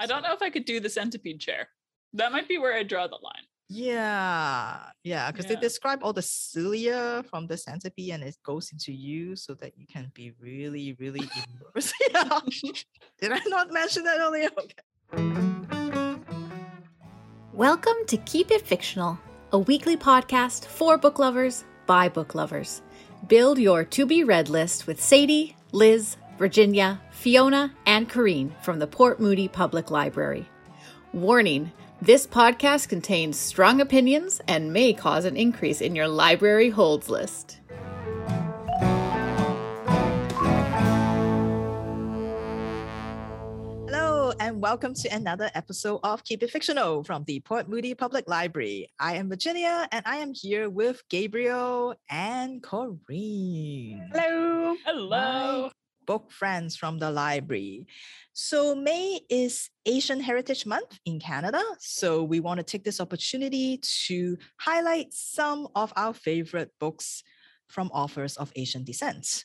I don't know if I could do the centipede chair. That might be where I draw the line. Yeah, yeah, because Yeah. they describe all the cilia from the centipede and it goes into you so that you can be really, really immersed. yeah. Did I not mention that earlier? Okay. Welcome to Keep It Fictional, a weekly podcast for book lovers by book lovers. Build your to be read list with Sadie, Liz, Virginia, Fiona, and Corrine from the Port Moody Public Library. Warning this podcast contains strong opinions and may cause an increase in your library holds list. Hello, and welcome to another episode of Keep It Fictional from the Port Moody Public Library. I am Virginia, and I am here with Gabriel and Corinne. Hello. Hello. Book friends from the library. So, May is Asian Heritage Month in Canada. So, we want to take this opportunity to highlight some of our favorite books from authors of Asian descent.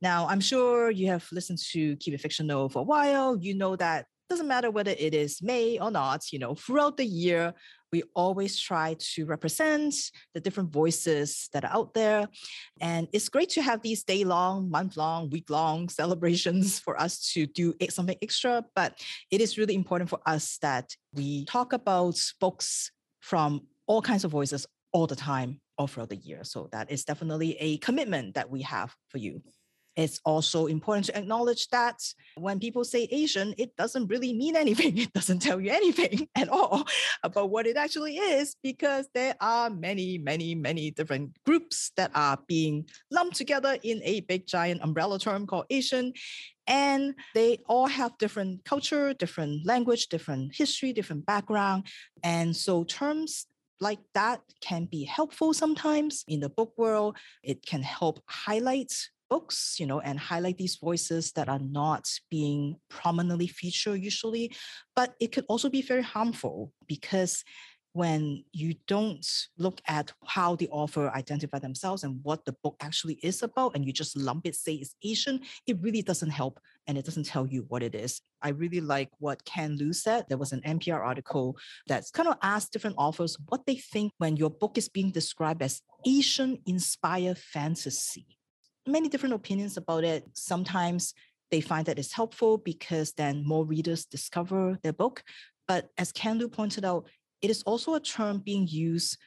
Now, I'm sure you have listened to Keep It Fictional for a while. You know that doesn't matter whether it is May or not, you know, throughout the year, we always try to represent the different voices that are out there. And it's great to have these day long, month long, week long celebrations for us to do something extra. But it is really important for us that we talk about books from all kinds of voices all the time, all throughout the year. So that is definitely a commitment that we have for you. It's also important to acknowledge that when people say Asian, it doesn't really mean anything. It doesn't tell you anything at all about what it actually is because there are many, many, many different groups that are being lumped together in a big giant umbrella term called Asian. And they all have different culture, different language, different history, different background. And so terms like that can be helpful sometimes in the book world. It can help highlight books, you know, and highlight these voices that are not being prominently featured usually. But it could also be very harmful because when you don't look at how the author identify themselves and what the book actually is about, and you just lump it, say it's Asian, it really doesn't help and it doesn't tell you what it is. I really like what Ken Liu said. There was an NPR article that's kind of asked different authors what they think when your book is being described as Asian inspired fantasy. Many different opinions about it. Sometimes they find that it's helpful because then more readers discover their book. But as Liu pointed out, it is also a term being used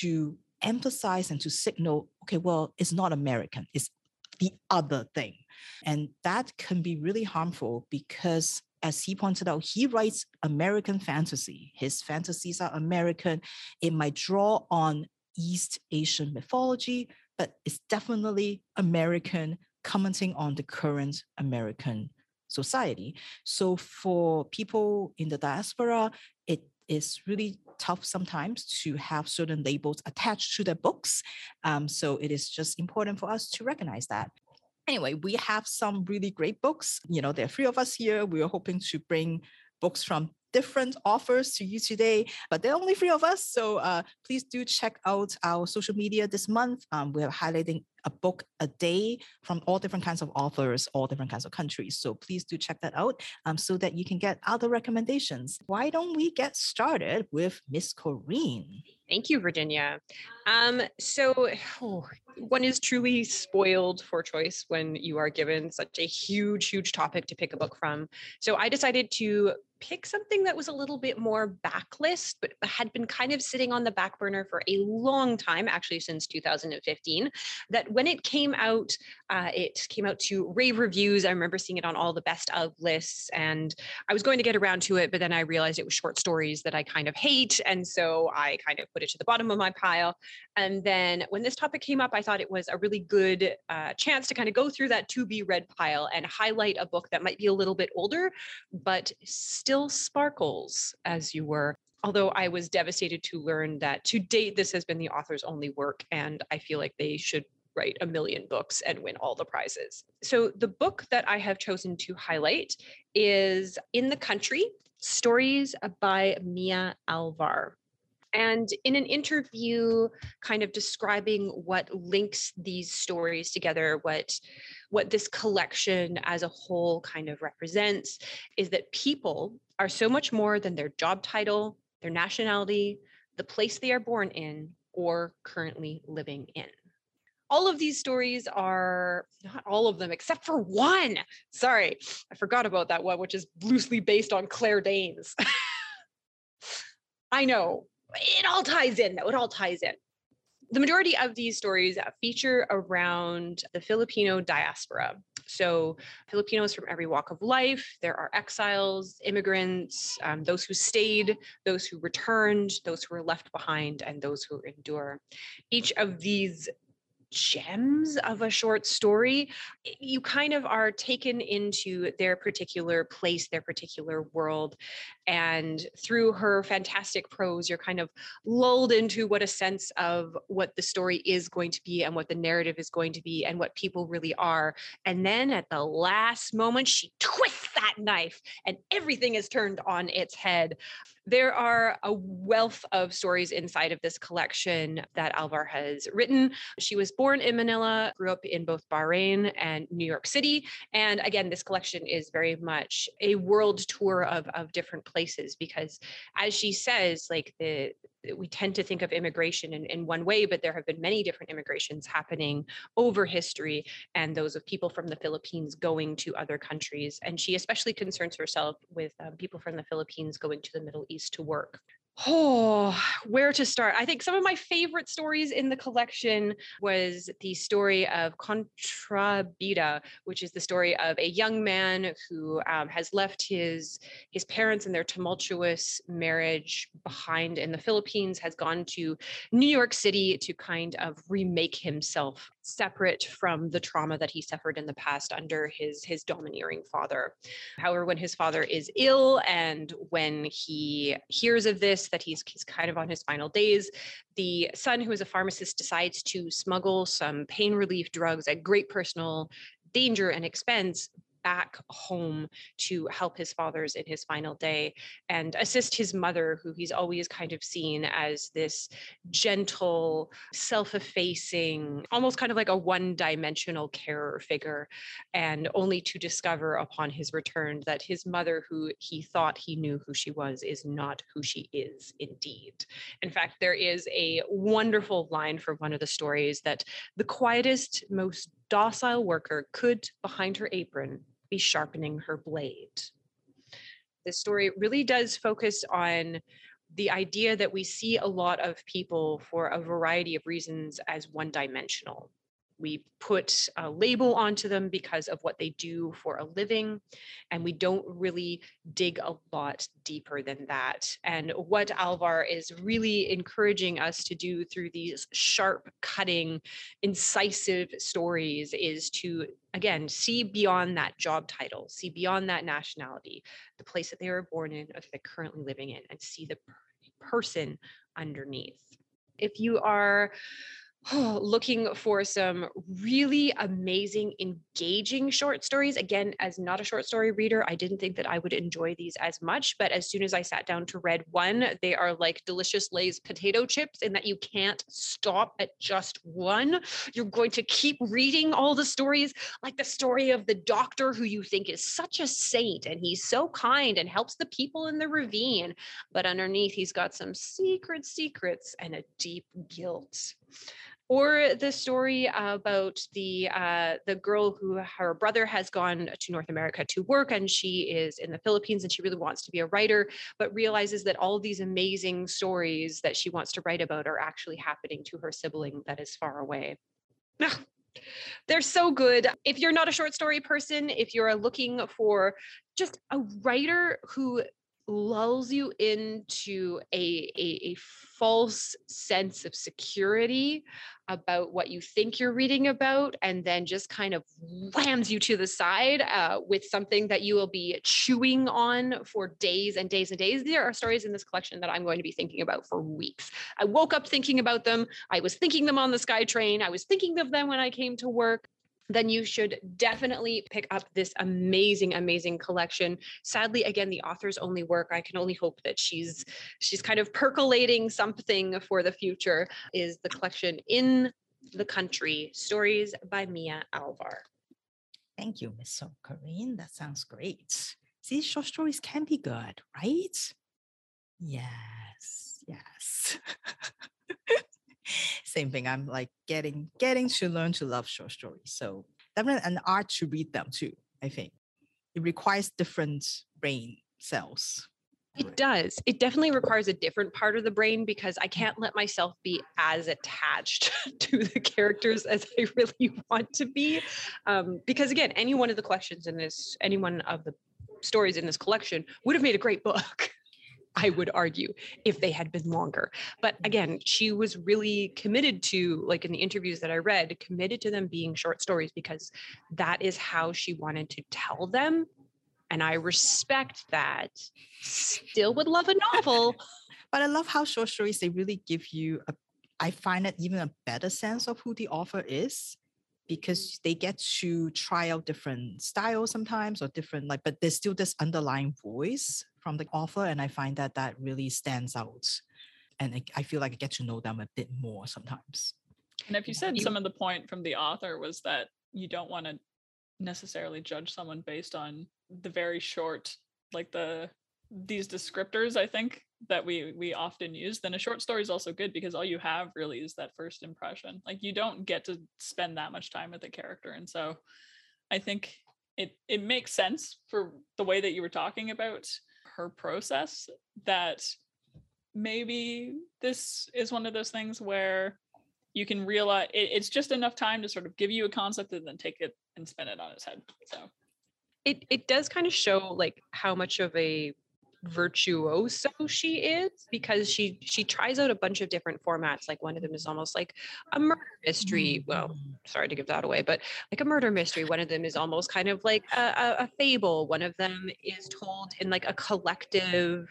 to emphasize and to signal, okay, well, it's not American, it's the other thing. And that can be really harmful because, as he pointed out, he writes American fantasy. His fantasies are American. It might draw on East Asian mythology, but it's definitely American, commenting on the current American society. So, for people in the diaspora, it is really tough sometimes to have certain labels attached to their books. Um, so it is just important for us to recognize that. Anyway, we have some really great books. You know, there are three of us here. We are hoping to bring books from different offers to you today, but there are only three of us. So uh, please do check out our social media this month. Um, we are highlighting a book a day from all different kinds of authors, all different kinds of countries. So please do check that out um, so that you can get other recommendations. Why don't we get started with Miss Corrine? Thank you, Virginia. Um, so oh, one is truly spoiled for choice when you are given such a huge, huge topic to pick a book from. So I decided to pick something that was a little bit more backlist, but had been kind of sitting on the back burner for a long time, actually since 2015. That when it came out, uh, it came out to rave reviews. I remember seeing it on all the best of lists, and I was going to get around to it, but then I realized it was short stories that I kind of hate, and so I kind of put it to the bottom of my pile. And then when this topic came up, I thought it was a really good uh, chance to kind of go through that to be read pile and highlight a book that might be a little bit older, but still sparkles as you were. Although I was devastated to learn that to date, this has been the author's only work, and I feel like they should write a million books and win all the prizes. So, the book that I have chosen to highlight is In the Country Stories by Mia Alvar. And in an interview, kind of describing what links these stories together, what what this collection as a whole kind of represents, is that people are so much more than their job title, their nationality, the place they are born in, or currently living in. All of these stories are not all of them, except for one. Sorry, I forgot about that one, which is loosely based on Claire Danes. I know it all ties in, though. It all ties in. The majority of these stories feature around the Filipino diaspora. So, Filipinos from every walk of life. There are exiles, immigrants, um, those who stayed, those who returned, those who were left behind, and those who endure. Each of these gems of a short story, you kind of are taken into their particular place, their particular world. And through her fantastic prose, you're kind of lulled into what a sense of what the story is going to be and what the narrative is going to be and what people really are. And then at the last moment, she twists that knife and everything is turned on its head. There are a wealth of stories inside of this collection that Alvar has written. She was born in Manila, grew up in both Bahrain and New York City. And again, this collection is very much a world tour of, of different places because, as she says, like the we tend to think of immigration in, in one way, but there have been many different immigrations happening over history and those of people from the Philippines going to other countries. And she especially concerns herself with um, people from the Philippines going to the Middle East to work. Oh, where to start? I think some of my favorite stories in the collection was the story of Kontrabida, which is the story of a young man who um, has left his his parents and their tumultuous marriage behind in the Philippines, has gone to New York City to kind of remake himself separate from the trauma that he suffered in the past under his his domineering father. However, when his father is ill and when he hears of this that he's he's kind of on his final days, the son who is a pharmacist decides to smuggle some pain relief drugs at great personal danger and expense back home to help his father's in his final day and assist his mother, who he's always kind of seen as this gentle, self effacing, almost kind of like a one dimensional carer figure. And only to discover upon his return that his mother, who he thought he knew who she was, is not who she is indeed. In fact, there is a wonderful line from one of the stories that the quietest, most docile worker could, behind her apron, be sharpening her blade. This story really does focus on the idea that we see a lot of people for a variety of reasons as one dimensional. We put a label onto them because of what they do for a living, and we don't really dig a lot deeper than that. And what Alvar is really encouraging us to do through these sharp, cutting, incisive stories is to, again, see beyond that job title, see beyond that nationality, the place that they were born in, or that they're currently living in, and see the person underneath. If you are looking for some really amazing, engaging short stories. Again, as not a short story reader, I didn't think that I would enjoy these as much. But as soon as I sat down to read one, they are like delicious Lay's potato chips in that you can't stop at just one. You're going to keep reading all the stories, like the story of the doctor who you think is such a saint and he's so kind and helps the people in the ravine. But underneath, he's got some secret secrets and a deep guilt or the story about the uh, the girl who her brother has gone to North America to work and she is in the Philippines and she really wants to be a writer, but realizes that all these amazing stories that she wants to write about are actually happening to her sibling that is far away. They're so good. If you're not a short story person, if you're looking for just a writer who lulls you into a, a, a, false sense of security about what you think you're reading about and then just kind of whams you to the side uh, with something that you will be chewing on for days and days and days. There are stories in this collection that i'm going to be thinking about for weeks. I woke up thinking about them. I was thinking them on the skytrain i was thinking of them when i came to work then you should definitely pick up this amazing amazing collection sadly again the author's only work i can only hope that she's she's kind of percolating something for the future is the collection in the country stories by mia alvar thank you miss Corinne. that sounds great see, short stories can be good, right? Yes, yes. Same thing. I'm like getting getting to learn to love short stories. So definitely an art to read them too. I think it requires different brain cells. It does. It definitely requires a different part of the brain because I can't let myself be as attached to the characters as I really want to be. Um, because again, any one of the collections in this, any one of the stories in this collection would have made a great book. I would argue if they had been longer. But again, she was really committed to, like in the interviews that I read, committed to them being short stories because that is how she wanted to tell them. And I respect that. Still would love a novel. But I love how short stories they really give you a I find it even a better sense of who the author is because they get to try out different styles sometimes or different like but there's still this underlying voice from the author and i find that that really stands out and I, I feel like i get to know them a bit more sometimes. And if you said some of the point from the author was that you don't want to necessarily judge someone based on the very short, like the these descriptors, I think that we we often use, then a short story is also good because all you have really is that first impression. Like you don't get to spend that much time with the character, and so I think it it makes sense for the way that you were talking about her process that maybe this is one of those things where you can realize it, it's just enough time to sort of give you a concept and then take it and spin it on its head. So it it does kind of show like how much of a virtuoso she is because she she tries out a bunch of different formats like one of them is almost like a murder mystery well Mm. sorry to give that away but like a murder mystery one of them is almost kind of like a, a, a fable one of them is told in like a collective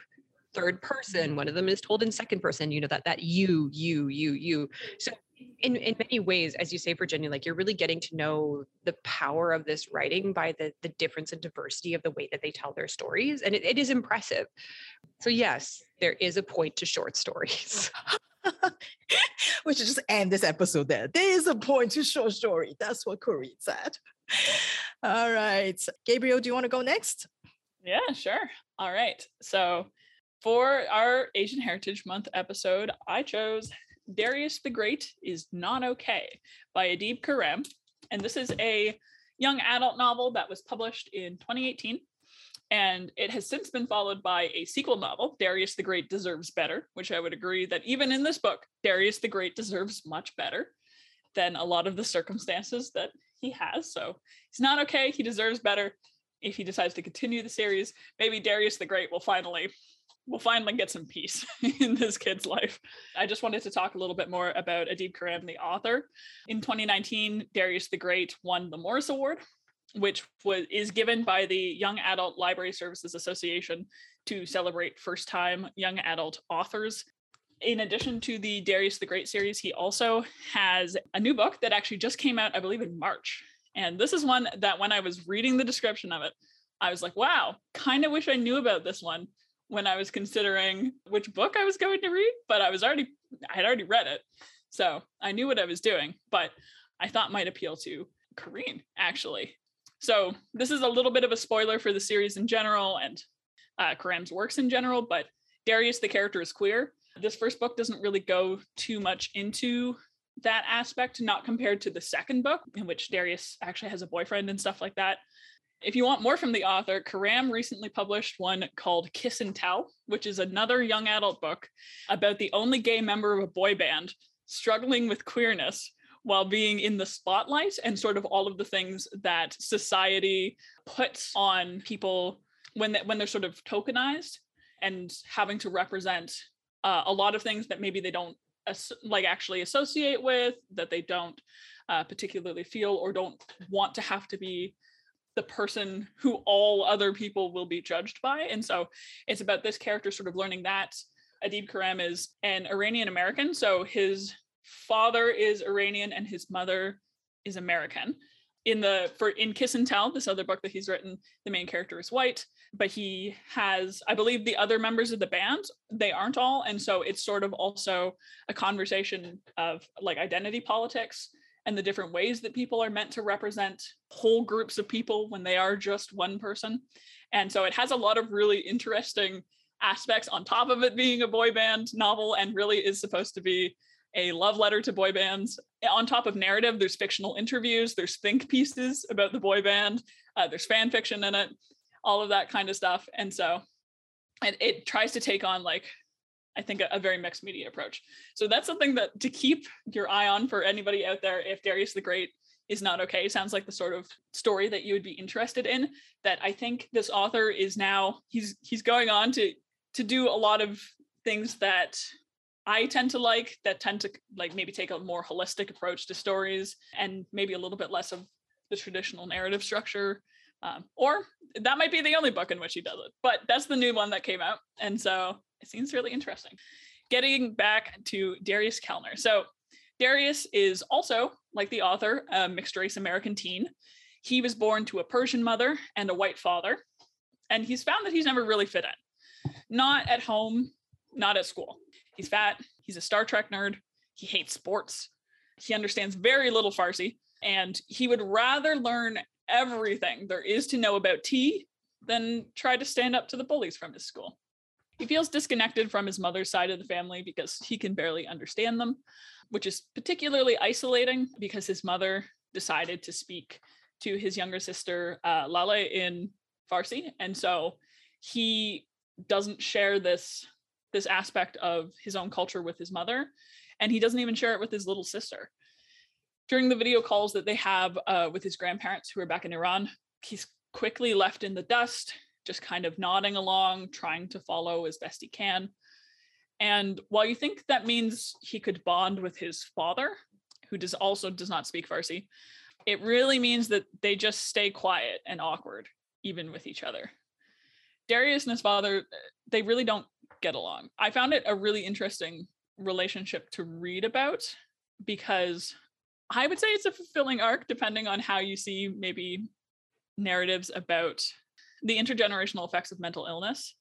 third person one of them is told in second person you know that that you you you you so in in many ways as you say virginia like you're really getting to know the power of this writing by the the difference and diversity of the way that they tell their stories and it, it is impressive so yes there is a point to short stories we should just end this episode there. There is a point to short story. That's what Corinne said. All right. Gabriel, do you want to go next? Yeah, sure. All right. So for our Asian Heritage Month episode, I chose Darius the Great is Not Okay by Adib Khorram. And this is a young adult novel that was published in 2018. And it has since been followed by a sequel novel, Darius the Great Deserves Better, which I would agree that even in this book, Darius the Great deserves much better than a lot of the circumstances that he has. So he's not okay. He deserves better. If he decides to continue the series, maybe Darius the Great will finally will finally get some peace in this kid's life. I just wanted to talk a little bit more about Adib Khorram, the author. In 2019, Darius the Great won the Morris Award, which was is given by the Young Adult Library Services Association to celebrate first-time young adult authors. In addition to the Darius the Great series, he also has a new book that actually just came out, I believe, in March. And this is one that when I was reading the description of it, I was like, wow, kind of wish I knew about this one when I was considering which book I was going to read, but I was already I had already read it. So I knew what I was doing, but I thought might appeal to Kareen actually. So this is a little bit of a spoiler for the series in general and uh, Khorram's works in general, but Darius, the character, is queer. This first book doesn't really go too much into that aspect, not compared to the second book, in which Darius actually has a boyfriend and stuff like that. If you want more from the author, Khorram recently published one called Kiss and Tell, which is another young adult book about the only gay member of a boy band struggling with queerness while being in the spotlight and sort of all of the things that society puts on people when they, when they're sort of tokenized and having to represent uh, a lot of things that maybe they don't as- like actually associate with that they don't uh, particularly feel or don't want to have to be the person who all other people will be judged by and so it's about this character sort of learning that adib khorram is an iranian american so his father is iranian and his mother is american. In the for in kiss and tell this other book that he's written the main character is white but he has i believe the other members of the band they aren't all and so it's sort of also a conversation of like identity politics and the different ways that people are meant to represent whole groups of people when they are just one person. And so it has a lot of really interesting aspects on top of it being a boy band novel and really is supposed to be a love letter to boy bands. On top of narrative, there's fictional interviews, there's think pieces about the boy band, uh, there's fan fiction in it, all of that kind of stuff. And so it, it tries to take on like I think a, a, very mixed media approach. So that's something that to keep your eye on for anybody out there. If Darius the Great is not okay, sounds like the sort of story that you would be interested in. That I think this author is now he's he's going on to to do a lot of things that I tend to like that tend to like maybe take a more holistic approach to stories and maybe a little bit less of the traditional narrative structure. Um, or that might be the only book in which he does it, but that's the new one that came out. And so it seems really interesting. Getting back to Darius Kellner. So Darius is also, like the author, a mixed race American teen. He was born to a Persian mother and a white father, and he's found that he's never really fit in. Not at home, not at school. He's fat, he's a Star Trek nerd, he hates sports, he understands very little Farsi, and he would rather learn everything there is to know about tea than try to stand up to the bullies from his school. He feels disconnected from his mother's side of the family because he can barely understand them, which is particularly isolating because his mother decided to speak to his younger sister, uh, Laleh, in Farsi. And so he doesn't share this this aspect of his own culture with his mother and he doesn't even share it with his little sister during the video calls that they have uh, with his grandparents who are back in iran he's quickly left in the dust just kind of nodding along, trying to follow as best he can. And while you think that means he could bond with his father, who does also does not speak Farsi, it really means that they just stay quiet and awkward, even with each other. Darius and his father, they really don't get along. I found it a really interesting relationship to read about because I would say it's a fulfilling arc, depending on how you see maybe narratives about the intergenerational effects of mental illness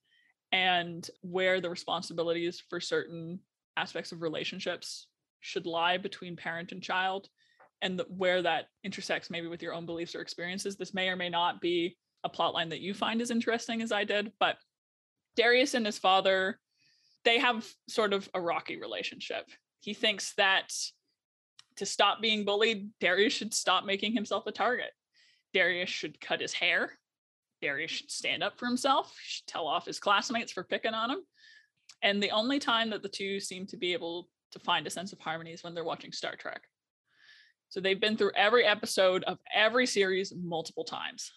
and where the responsibilities for certain aspects of relationships should lie between parent and child and the, where that intersects maybe with your own beliefs or experiences. This may or may not be a plot line that you find as interesting as i did but darius and his father they have sort of a rocky relationship. He thinks that to stop being bullied darius should stop making himself a target darius should cut his hair Darius should stand up for himself, should tell off his classmates for picking on him. And the only time that the two seem to be able to find a sense of harmony is when they're watching Star Trek. So they've been through every episode of every series multiple times.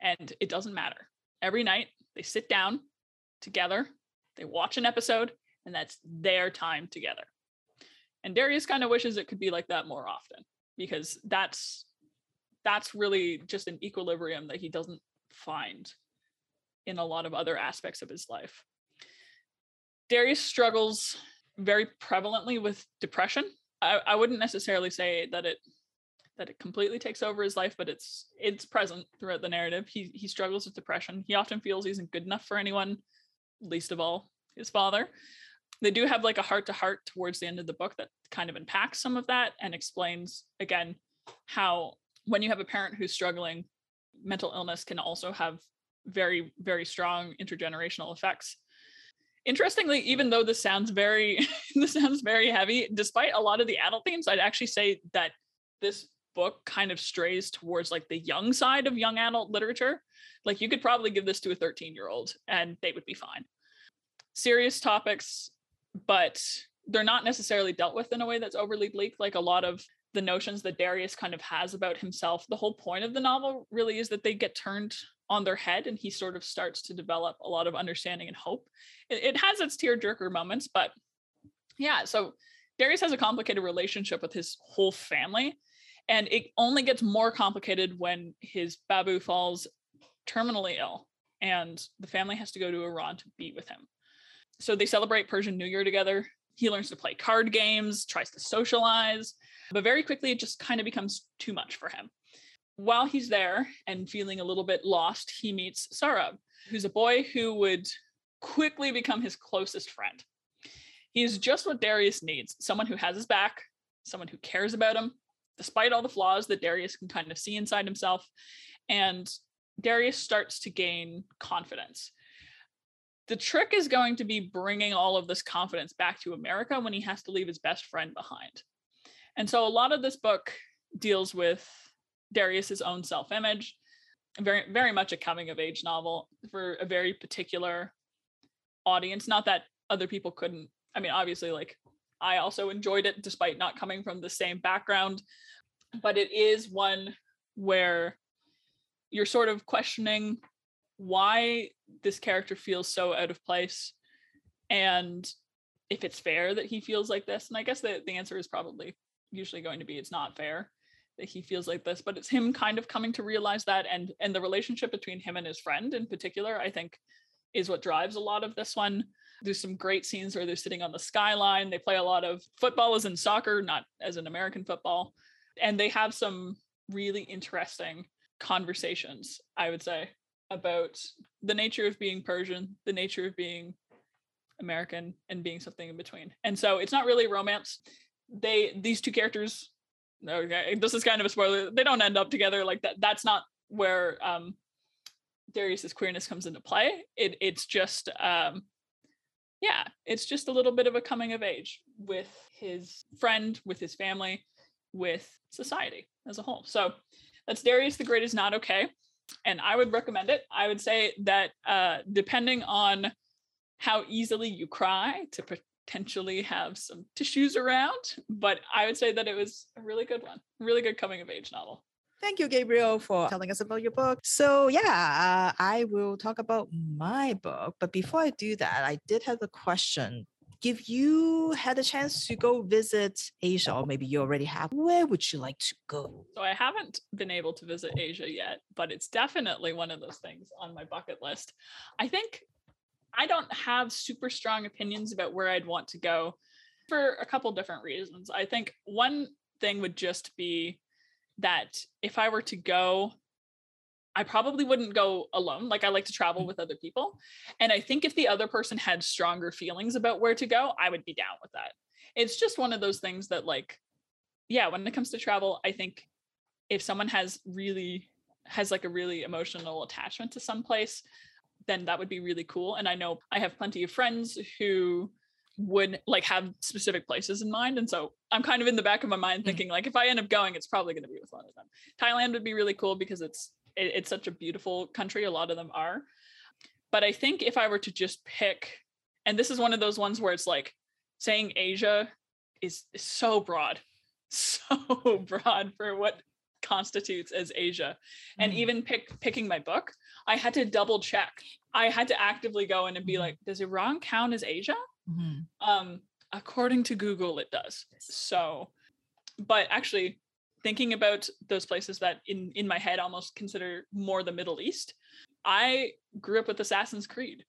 And it doesn't matter. Every night they sit down together, they watch an episode, and that's their time together. And Darius kind of wishes it could be like that more often because that's that's really just an equilibrium that he doesn't find in a lot of other aspects of his life. Darius struggles very prevalently with depression. I, I wouldn't necessarily say that it that it completely takes over his life, but it's it's present throughout the narrative. He he struggles with depression. He often feels he's isn't good enough for anyone, least of all his father. They do have like a heart to heart towards the end of the book that kind of unpacks some of that and explains again how when you have a parent who's struggling mental illness can also have very very strong intergenerational effects. Interestingly even though this sounds very this sounds very heavy despite a lot of the adult themes i'd actually say that this book kind of strays towards like the young side of young adult literature. Like you could probably give this to a 13 year old and they would be fine. Serious topics but they're not necessarily dealt with in a way that's overly bleak like a lot of the notions that Darius kind of has about himself. The whole point of the novel really is that they get turned on their head and he sort of starts to develop a lot of understanding and hope. It, it has its tearjerker moments, but yeah, so Darius has a complicated relationship with his whole family. And it only gets more complicated when his babu falls terminally ill and the family has to go to Iran to be with him. So they celebrate Persian New Year together. He learns to play card games, tries to socialize, but very quickly it just kind of becomes too much for him. While he's there and feeling a little bit lost, he meets Sohrab, who's a boy who would quickly become his closest friend. He's just what Darius needs someone who has his back, someone who cares about him, despite all the flaws that Darius can kind of see inside himself. And Darius starts to gain confidence. The trick is going to be bringing all of this confidence back to America when he has to leave his best friend behind. And so a lot of this book deals with Darius's own self-image, very very much a coming of age novel for a very particular audience. Not that other people couldn't. I mean, obviously, like I also enjoyed it despite not coming from the same background, but it is one where you're sort of questioning why this character feels so out of place and if it's fair that he feels like this. And I guess the, the answer is probably usually going to be it's not fair that he feels like this, but it's him kind of coming to realize that and and the relationship between him and his friend in particular, I think is what drives a lot of this one. There's some great scenes where they're sitting on the skyline. They play a lot of football as in soccer, not as an American football. And they have some really interesting conversations, I would say, about the nature of being Persian, the nature of being American, and being something in between. And so it's not really romance. They these two characters, okay, this is kind of a spoiler. They don't end up together like that. That's not where um Darius's queerness comes into play. It it's just um yeah, it's just a little bit of a coming of age with his friend, with his family, with society as a whole. So that's Darius the Great is not okay. And I would recommend it. I would say that uh, depending on how easily you cry, to potentially have some tissues around. But I would say that it was a really good one, really good coming of age novel. Thank you, Gabriel, for telling us about your book. So, yeah, uh, I will talk about my book. But before I do that, I did have a question if you had a chance to go visit Asia, or maybe you already have, where would you like to go? So I haven't been able to visit Asia yet, but it's definitely one of those things on my bucket list. I think I don't have super strong opinions about where I'd want to go for a couple different reasons. I think one thing would just be that if I were to go I probably wouldn't go alone. Like I like to travel mm. with other people. And I think if the other person had stronger feelings about where to go, I would be down with that. It's just one of those things that like yeah, when it comes to travel, I think if someone has really has like a really emotional attachment to some place, then that would be really cool. And I know I have plenty of friends who would like have specific places in mind and so i'm kind of in the back of my mind mm. thinking like if i end up going it's probably going to be with one of them thailand would be really cool because it's it, it's such a beautiful country. A lot of them are. But I think if I were to just pick, and this is one of those ones where it's like saying Asia is, is so broad, so broad for what constitutes as Asia. And mm. even pick picking my book, I had to double check. I had to actively go in and be mm. like, does Iran count as Asia? Mm-hmm. Um, according to Google, it does. So, but actually, thinking about those places that in in my head almost consider more the Middle East, I grew up with Assassin's Creed.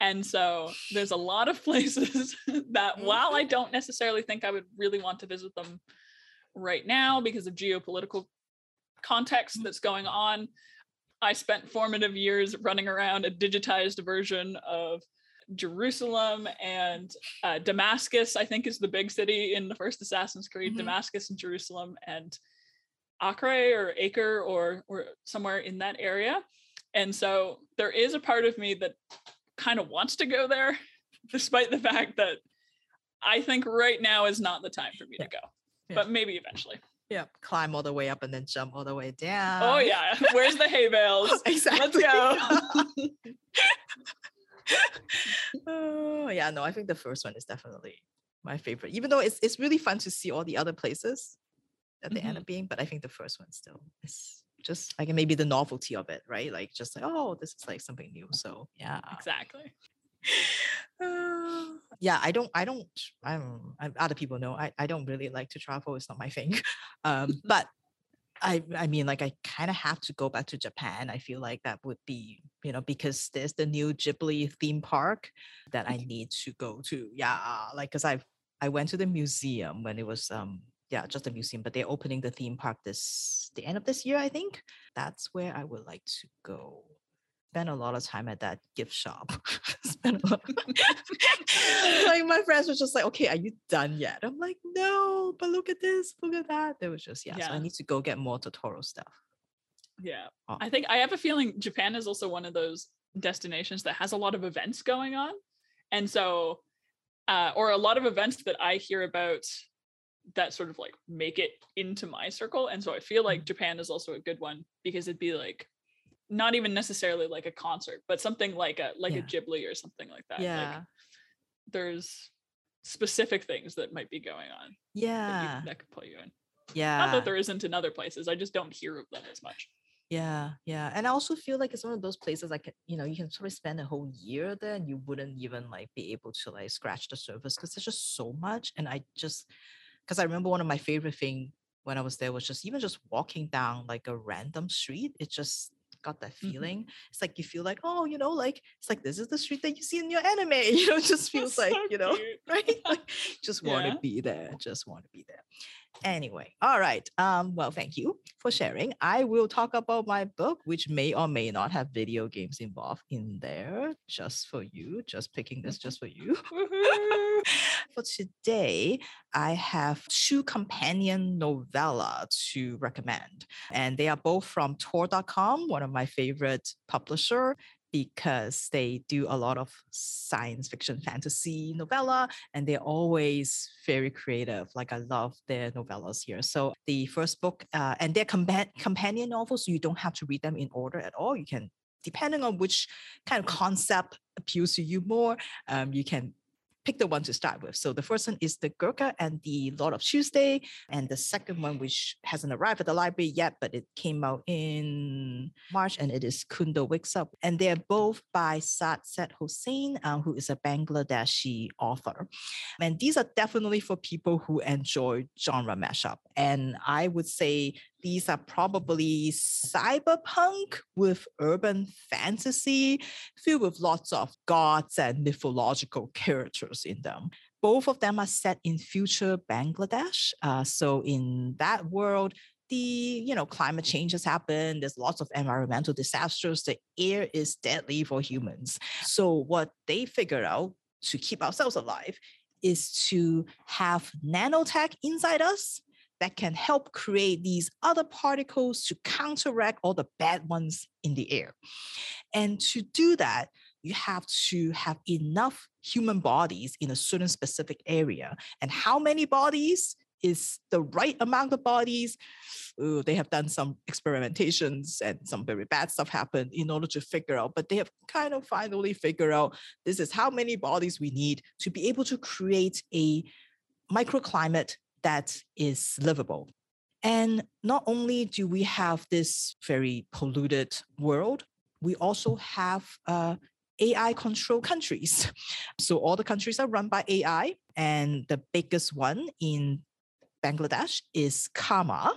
And so there's a lot of places that while I don't necessarily think I would really want to visit them right now because of geopolitical context that's going on, I spent formative years running around a digitized version of Jerusalem and uh, Damascus, I think is the big city in the first Assassin's Creed, mm-hmm. Damascus and Jerusalem. And Acre or Acre or or somewhere in that area. And so there is a part of me that kind of wants to go there, despite the fact that I think right now is not the time for me yeah. to go. Yeah. But maybe eventually. Yeah, climb all the way up and then jump all the way down. Oh yeah, where's the hay bales? exactly. Let's go. oh yeah, no, I think the first one is definitely my favorite. Even though it's it's really fun to see all the other places at the mm-hmm. end up being, but I think the first one still is just like maybe the novelty of it, right? Like just like, oh, this is like something new. So yeah. Exactly. Uh, yeah, I don't, I don't, I don't, I, other people know I, I don't really like to travel. It's not my thing. Um, but I, I mean, like I kind of have to go back to Japan. I feel like that would be, you know, because there's the new Ghibli theme park that I need to go to. Yeah, like because I I went to the museum when it was um yeah, just a museum, but they're opening the theme park this the end of this year, I think. That's where I would like to go. Spend a lot of time at that gift shop. a lot. like my friends were just like, "Okay, are you done yet?" I'm like, "No, but look at this, look at that." It was just yeah. So I need to go get more Totoro stuff. Yeah. Oh. I think I have a feeling Japan is also one of those destinations that has a lot of events going on. And so, uh, or a lot of events that I hear about that sort of like make it into my circle. And so I feel like Mhm. Japan is also a good one because it'd be like, not even necessarily like a concert, but something like a like a Yeah. Ghibli or something like that. yeah, Like there's specific things that might be going on that, yeah, you, that could pull you in. yeah. Not that there isn't in other places. I just don't hear of them as much. Yeah, yeah. And I also feel like it's one of those places like you know, you can sort of spend a whole year there and you wouldn't even like be able to like scratch the surface because there's just so much. And I just because I remember one of my favorite thing when I was there was just even just walking down like a random street, it just got that Mhm. feeling. It's like you feel like, oh, you know, like it's like this is the street that you see in your anime. You know, it just feels That's like, so you know, cute. right? Like just want Yeah. to be there. Just want to be there. Anyway, all right. Um, well, thank you for sharing. I will talk about my book, which may or may not have video games involved in there, just for you. Just picking this just for you. For today, I have two companion novella to recommend, and they are both from Tor.com, one of my favorite publisher, because they do a lot of science fiction fantasy novella and they're always very creative like i love their novellas here. So the first book uh, and they're compa- companion novels so you don't have to read them in order at all. You can depending on which kind of concept appeals to you more um, you can pick the one to start with. So the first one is the Gurkha and the Lord of Tuesday, and the second one, which hasn't arrived at the library yet, but it came out in March, and it is Kundo Wakes Up. And they're both by Saad Z. Hossain, uh, who is a Bangladeshi author. And these are definitely for people who enjoy genre mashup. And I would say these are probably cyberpunk with urban fantasy filled with lots of gods and mythological characters in them. Both of them are set in future Bangladesh. Uh, so in that world, the you know climate change has happened. There's lots of environmental disasters. The air is deadly for humans. So what they figure out to keep ourselves alive is to have nanotech inside us that can help create these other particles to counteract all the bad ones in the air. And to do that, you have to have enough human bodies in a certain specific area. And how many bodies is the right amount of bodies? Ooh, they have done some experimentations and some very bad stuff happened in order to figure out, but they have kind of finally figured out this is how many bodies we need to be able to create a microclimate that is livable. And not only do we have this very polluted world, we also have uh, AI controlled countries. So all the countries are run by AI, and the biggest one in Bangladesh is Karma.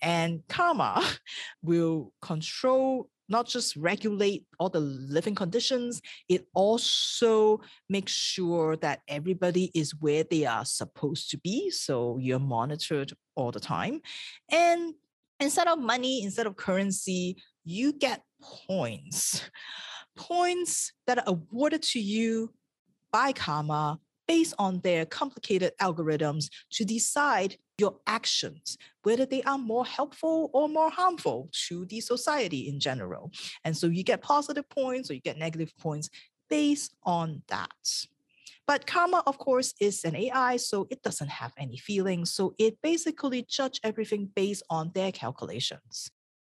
And Karma will control, not just regulate all the living conditions, it also makes sure that everybody is where they are supposed to be. So you're monitored all the time. And instead of money, instead of currency, you get points. Points that are awarded to you by Karma based on their complicated algorithms to decide your actions, whether they are more helpful or more harmful to the society in general. And so you get positive points or you get negative points based on that. But Karma, of course, is an AI, so it doesn't have any feelings. So it basically judge everything based on their calculations.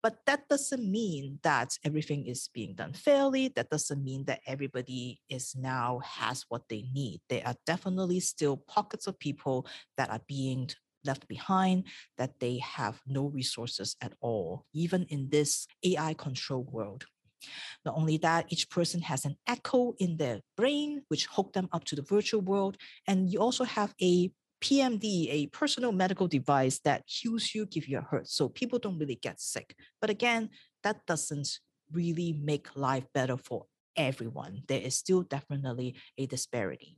But that doesn't mean that everything is being done fairly. That doesn't mean that everybody is now has what they need. There are definitely still pockets of people that are being left behind, that they have no resources at all, even in this AI controlled world. Not only that, each person has an echo in their brain, which hook them up to the virtual world. And you also have a PMD, a personal medical device that heals you, give you a hurt. So people don't really get sick. But again, that doesn't really make life better for everyone. There is still definitely a disparity.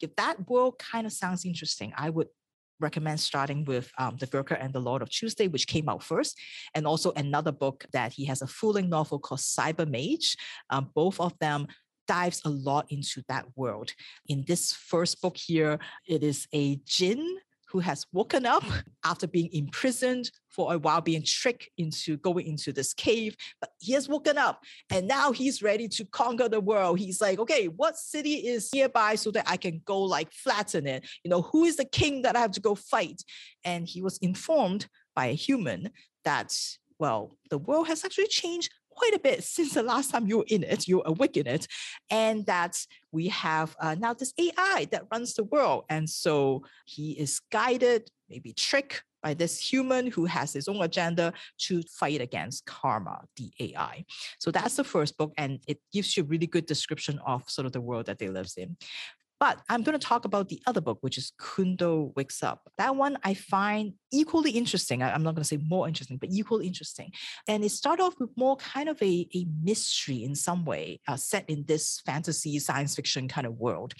If that world kind of sounds interesting, I would recommend starting with um, The Gurkha and the Lord of Tuesday, which came out first, and also another book that he has a full length novel called Cyber Mage. Um, both of them dives a lot into that world. In this first book here, it is a jinn who has woken up after being imprisoned for a while, being tricked into going into this cave. But he has woken up and now he's ready to conquer the world. He's like, okay, what city is nearby so that I can go like flatten it? You know, who is the king that I have to go fight? And he was informed by a human that, well, the world has actually changed quite a bit since the last time you were in it, you awake in it, and that we have uh, now this AI that runs the world. And so he is guided, maybe tricked by this human who has his own agenda to fight against karma, the AI. So that's the first book, and it gives you a really good description of sort of the world that they lives in. But I'm going to talk about the other book, which is Kundo Wakes Up. That one I find equally interesting. I, am not going to say more interesting, but equally interesting. And it started off with more kind of a, a mystery in some way, uh, set in this fantasy science fiction kind of world.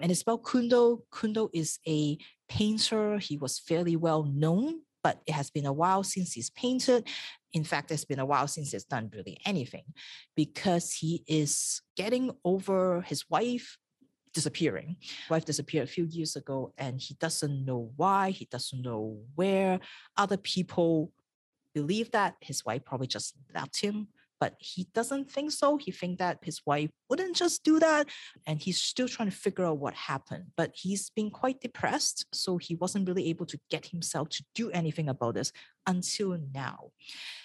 And it's about Kundo. Kundo is a painter. He was fairly well known but it has been a while since he's painted. In fact, it's been a while since he's done really anything because he is getting over his wife disappearing. Wife disappeared a few years ago, and he doesn't know why. He doesn't know where. Other people believe that his wife probably just left him but he doesn't think so. He thinks that his wife wouldn't just do that. And he's still trying to figure out what happened. But he's been quite depressed. So he wasn't really able to get himself to do anything about this until now.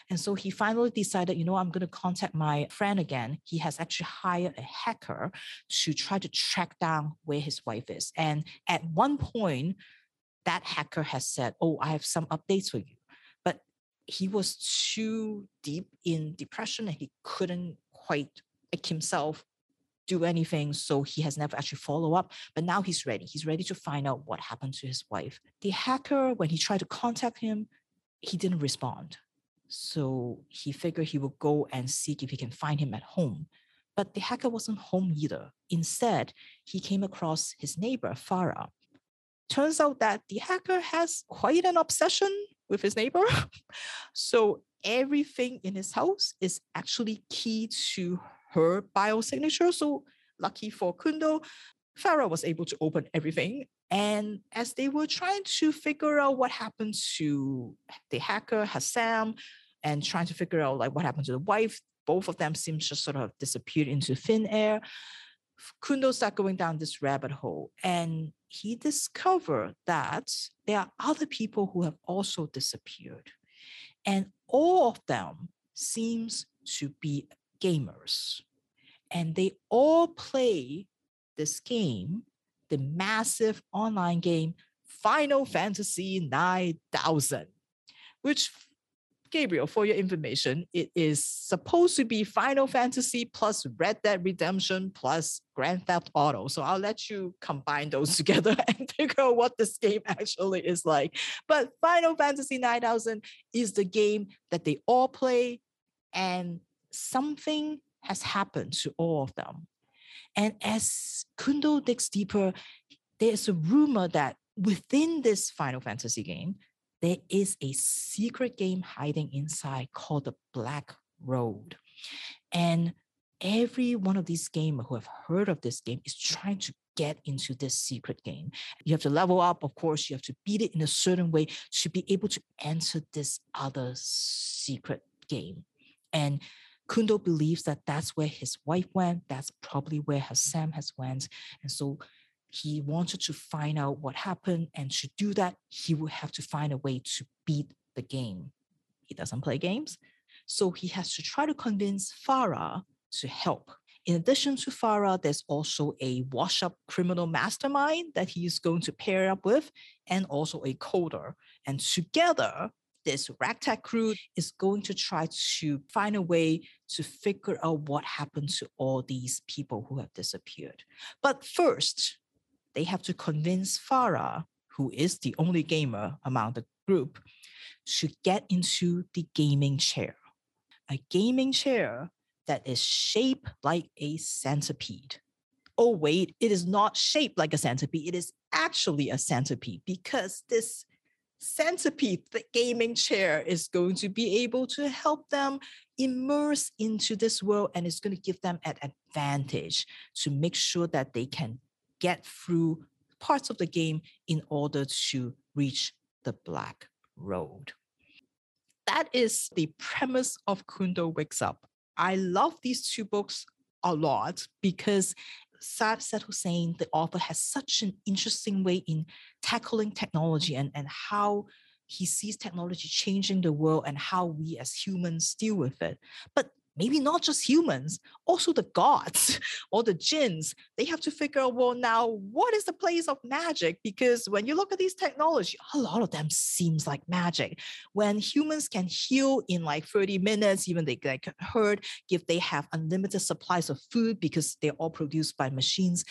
And so he finally decided, you know, I'm going to contact my friend again. He has actually hired a hacker to try to track down where his wife is. And at one point, that hacker has said, Oh, I have some updates for you he was too deep in depression and he couldn't quite make himself do anything so he has never actually follow up but now he's ready. He's ready to find out what happened to his wife. The hacker when he tried to contact him he didn't respond. So he figured he would go and seek if he can find him at home. But the hacker wasn't home either. Instead he came across his neighbor farah. Turns out that the hacker has quite an obsession with his neighbor. so everything in his house is actually key to her biosignature. So lucky for Kundo, Farah was able to open everything. And as they were trying to figure out what happened to the hacker, Hassam, and trying to figure out like what happened to the wife, both of them seem to sort of disappeared into thin air. Kundo started going down this rabbit hole and he discovered that there are other people who have also disappeared. And all of them seems to be gamers. And they all play this game, the massive online game Final Fantasy 9000, which Gabriel, for your information, it is supposed to be Final Fantasy plus Red Dead Redemption plus Grand Theft Auto. So I'll let you combine those together and figure out what this game actually is like. But Final Fantasy 9000 is the game that they all play, and something has happened to all of them. And as Kundo digs deeper, there's a rumor that within this Final Fantasy game, there is a secret game hiding inside called the Black Road. And every one of these gamers who have heard of this game is trying to get into this secret game. You have to level up, of course, you have to beat it in a certain way to be able to enter this other secret game. And Kundo believes that that's where his wife went. That's probably where Hassam has went. And so he wanted to find out what happened. And to do that, he would have to find a way to beat the game. He doesn't play games. So he has to try to convince Farah to help. In addition to Farah, there's also a wash up criminal mastermind that he's going to pair up with, and also a coder. And together, this ragtag crew is going to try to find a way to figure out what happened to all these people who have disappeared. But first, they have to convince Farah, who is the only gamer among the group, to get into the gaming chair. A gaming chair that is shaped like a centipede. oh, wait, it is not shaped like a centipede. It is actually a centipede because this centipede the gaming chair is going to be able to help them immerse into this world and it's going to give them an advantage to make sure that they can get through parts of the game in order to reach the black road that is the premise of kundo wakes up i love these two books a lot because Saad Z. Hossain, the author, has such an interesting way in tackling technology and, and how he sees technology changing the world and how we as humans deal with it. But maybe not just humans, also the gods or the jinns. They have to figure out, well, now what is the place of magic? Because when you look at these technology, a lot of them seems like magic. When humans can heal in like 30 minutes, even they get hurt, if they have unlimited supplies of food because they're all produced by machines,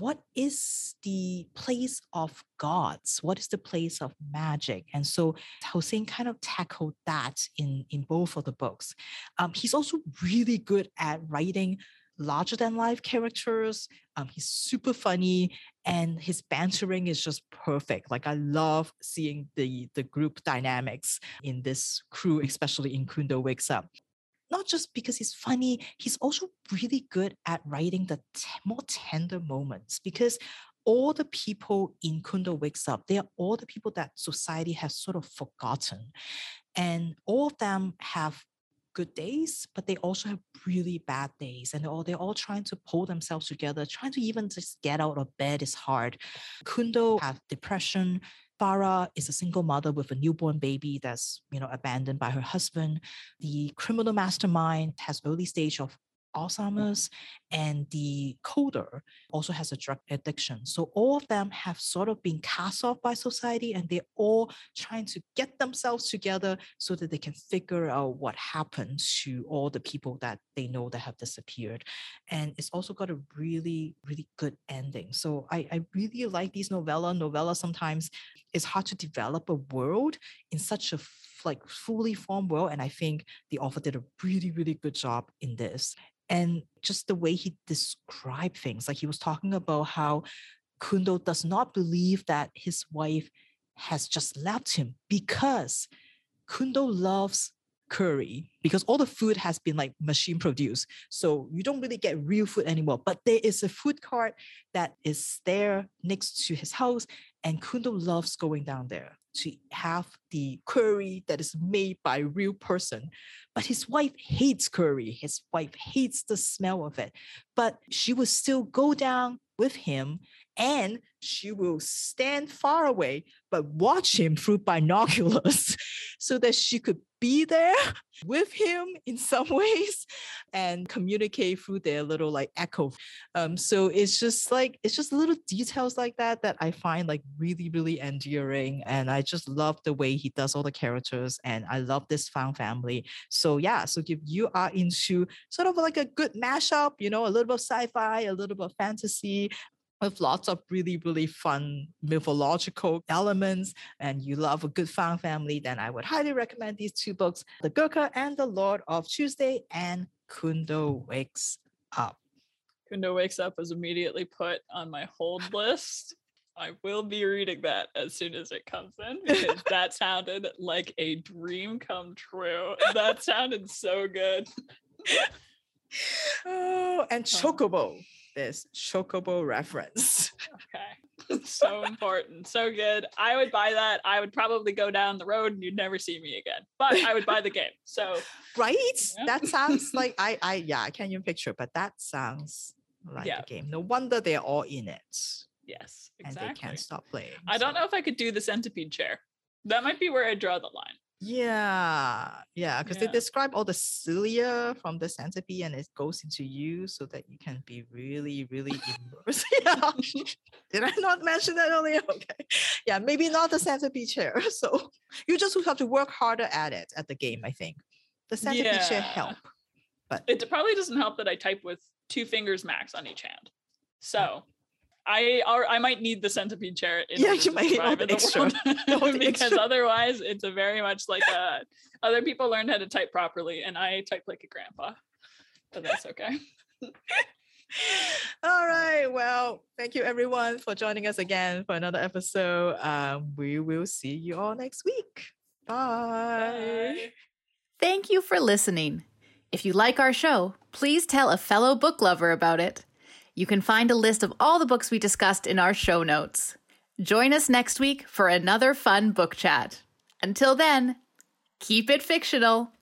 what is the place of gods? What is the place of magic? And so Hossain kind of tackled that in, in both of the books. Um, he's also really good at writing larger than life characters. Um, he's super funny and his bantering is just perfect. Like I love seeing the the group dynamics in this crew, especially in Kundo Wakes Up not just because he's funny, he's also really good at writing the t- more tender moments because all the people in Kundo Wakes Up, they are all the people that society has sort of forgotten. And all of them have good days, but they also have really bad days. And they're all, they're all trying to pull themselves together, trying to even just get out of bed is hard. Kundo have depression, Farah is a single mother with a newborn baby that's, you know, abandoned by her husband. The criminal mastermind has early stage of Alzheimer's, and the coder also has a drug addiction. So all of them have sort of been cast off by society and they're all trying to get themselves together so that they can figure out what happened to all the people that they know that have disappeared. And it's also got a really, really good ending. So I, I really like these novella. Novella sometimes it's hard to develop a world in such a like fully formed world. And I think the author did a really, really good job in this and just the way he described things like he was talking about how kundo does not believe that his wife has just left him because kundo loves curry because all the food has been like machine produced. So you don't really get real food anymore but there is a food cart that is there next to his house and kundo loves going down there to have the curry that is made by a real person. But his wife hates curry. His wife hates the smell of it. But she will still go down with him and she will stand far away but watch him through binoculars so that she could be there with him in some ways and communicate through their little like echo. Um so it's just like it's just little details like that that i find like really really endearing and i just love the way he does all the characters and i love this found family. So yeah so if you are into sort of like a good mashup you know a little bit of sci-fi a little bit of fantasy with lots of really, really fun mythological elements, and you love a good found family, then I would highly recommend these two books The Gurkha and the Lord of Tuesday and Kundo Wakes Up. Kundo Wakes Up was immediately put on my hold list. I will be reading that as soon as it comes in because that sounded like a dream come true. That sounded so good. oh, and Chocobo this chocobo reference. Okay. so important. So good. I would buy that. I would probably go down the road and you'd never see me again. But I would buy the game. So Right? That sounds like I I yeah, I can't even picture, but that sounds like yeah. the game. No wonder they're all in it. Yes. Exactly. And they can't stop playing. I so. don't know if I could do the centipede chair. That might be where I draw the line. Yeah, yeah, because yeah. they describe all the cilia from the centipede and it goes into you so that you can be really, really immersed. yeah. Did I not mention that earlier? Okay. Yeah, maybe not the centipede chair. So you just have to work harder at it at the game, I think. The centipede yeah. chair help. But it probably doesn't help that I type with two fingers max on each hand. Hmm. So I or I might need the centipede chair. yeah, you might need the extra. The because extra. otherwise, it's a very much like a. Other people learned how to type properly, and I type like a grandpa, but that's okay. All right. Well, thank you everyone for joining us again for another episode. Um, we will see you all next week. Bye. Thank you for listening. If you like our show, please tell a fellow book lover about it. You can find a list of all the books we discussed in our show notes. Join us next week for another fun book chat. Until then, keep it fictional.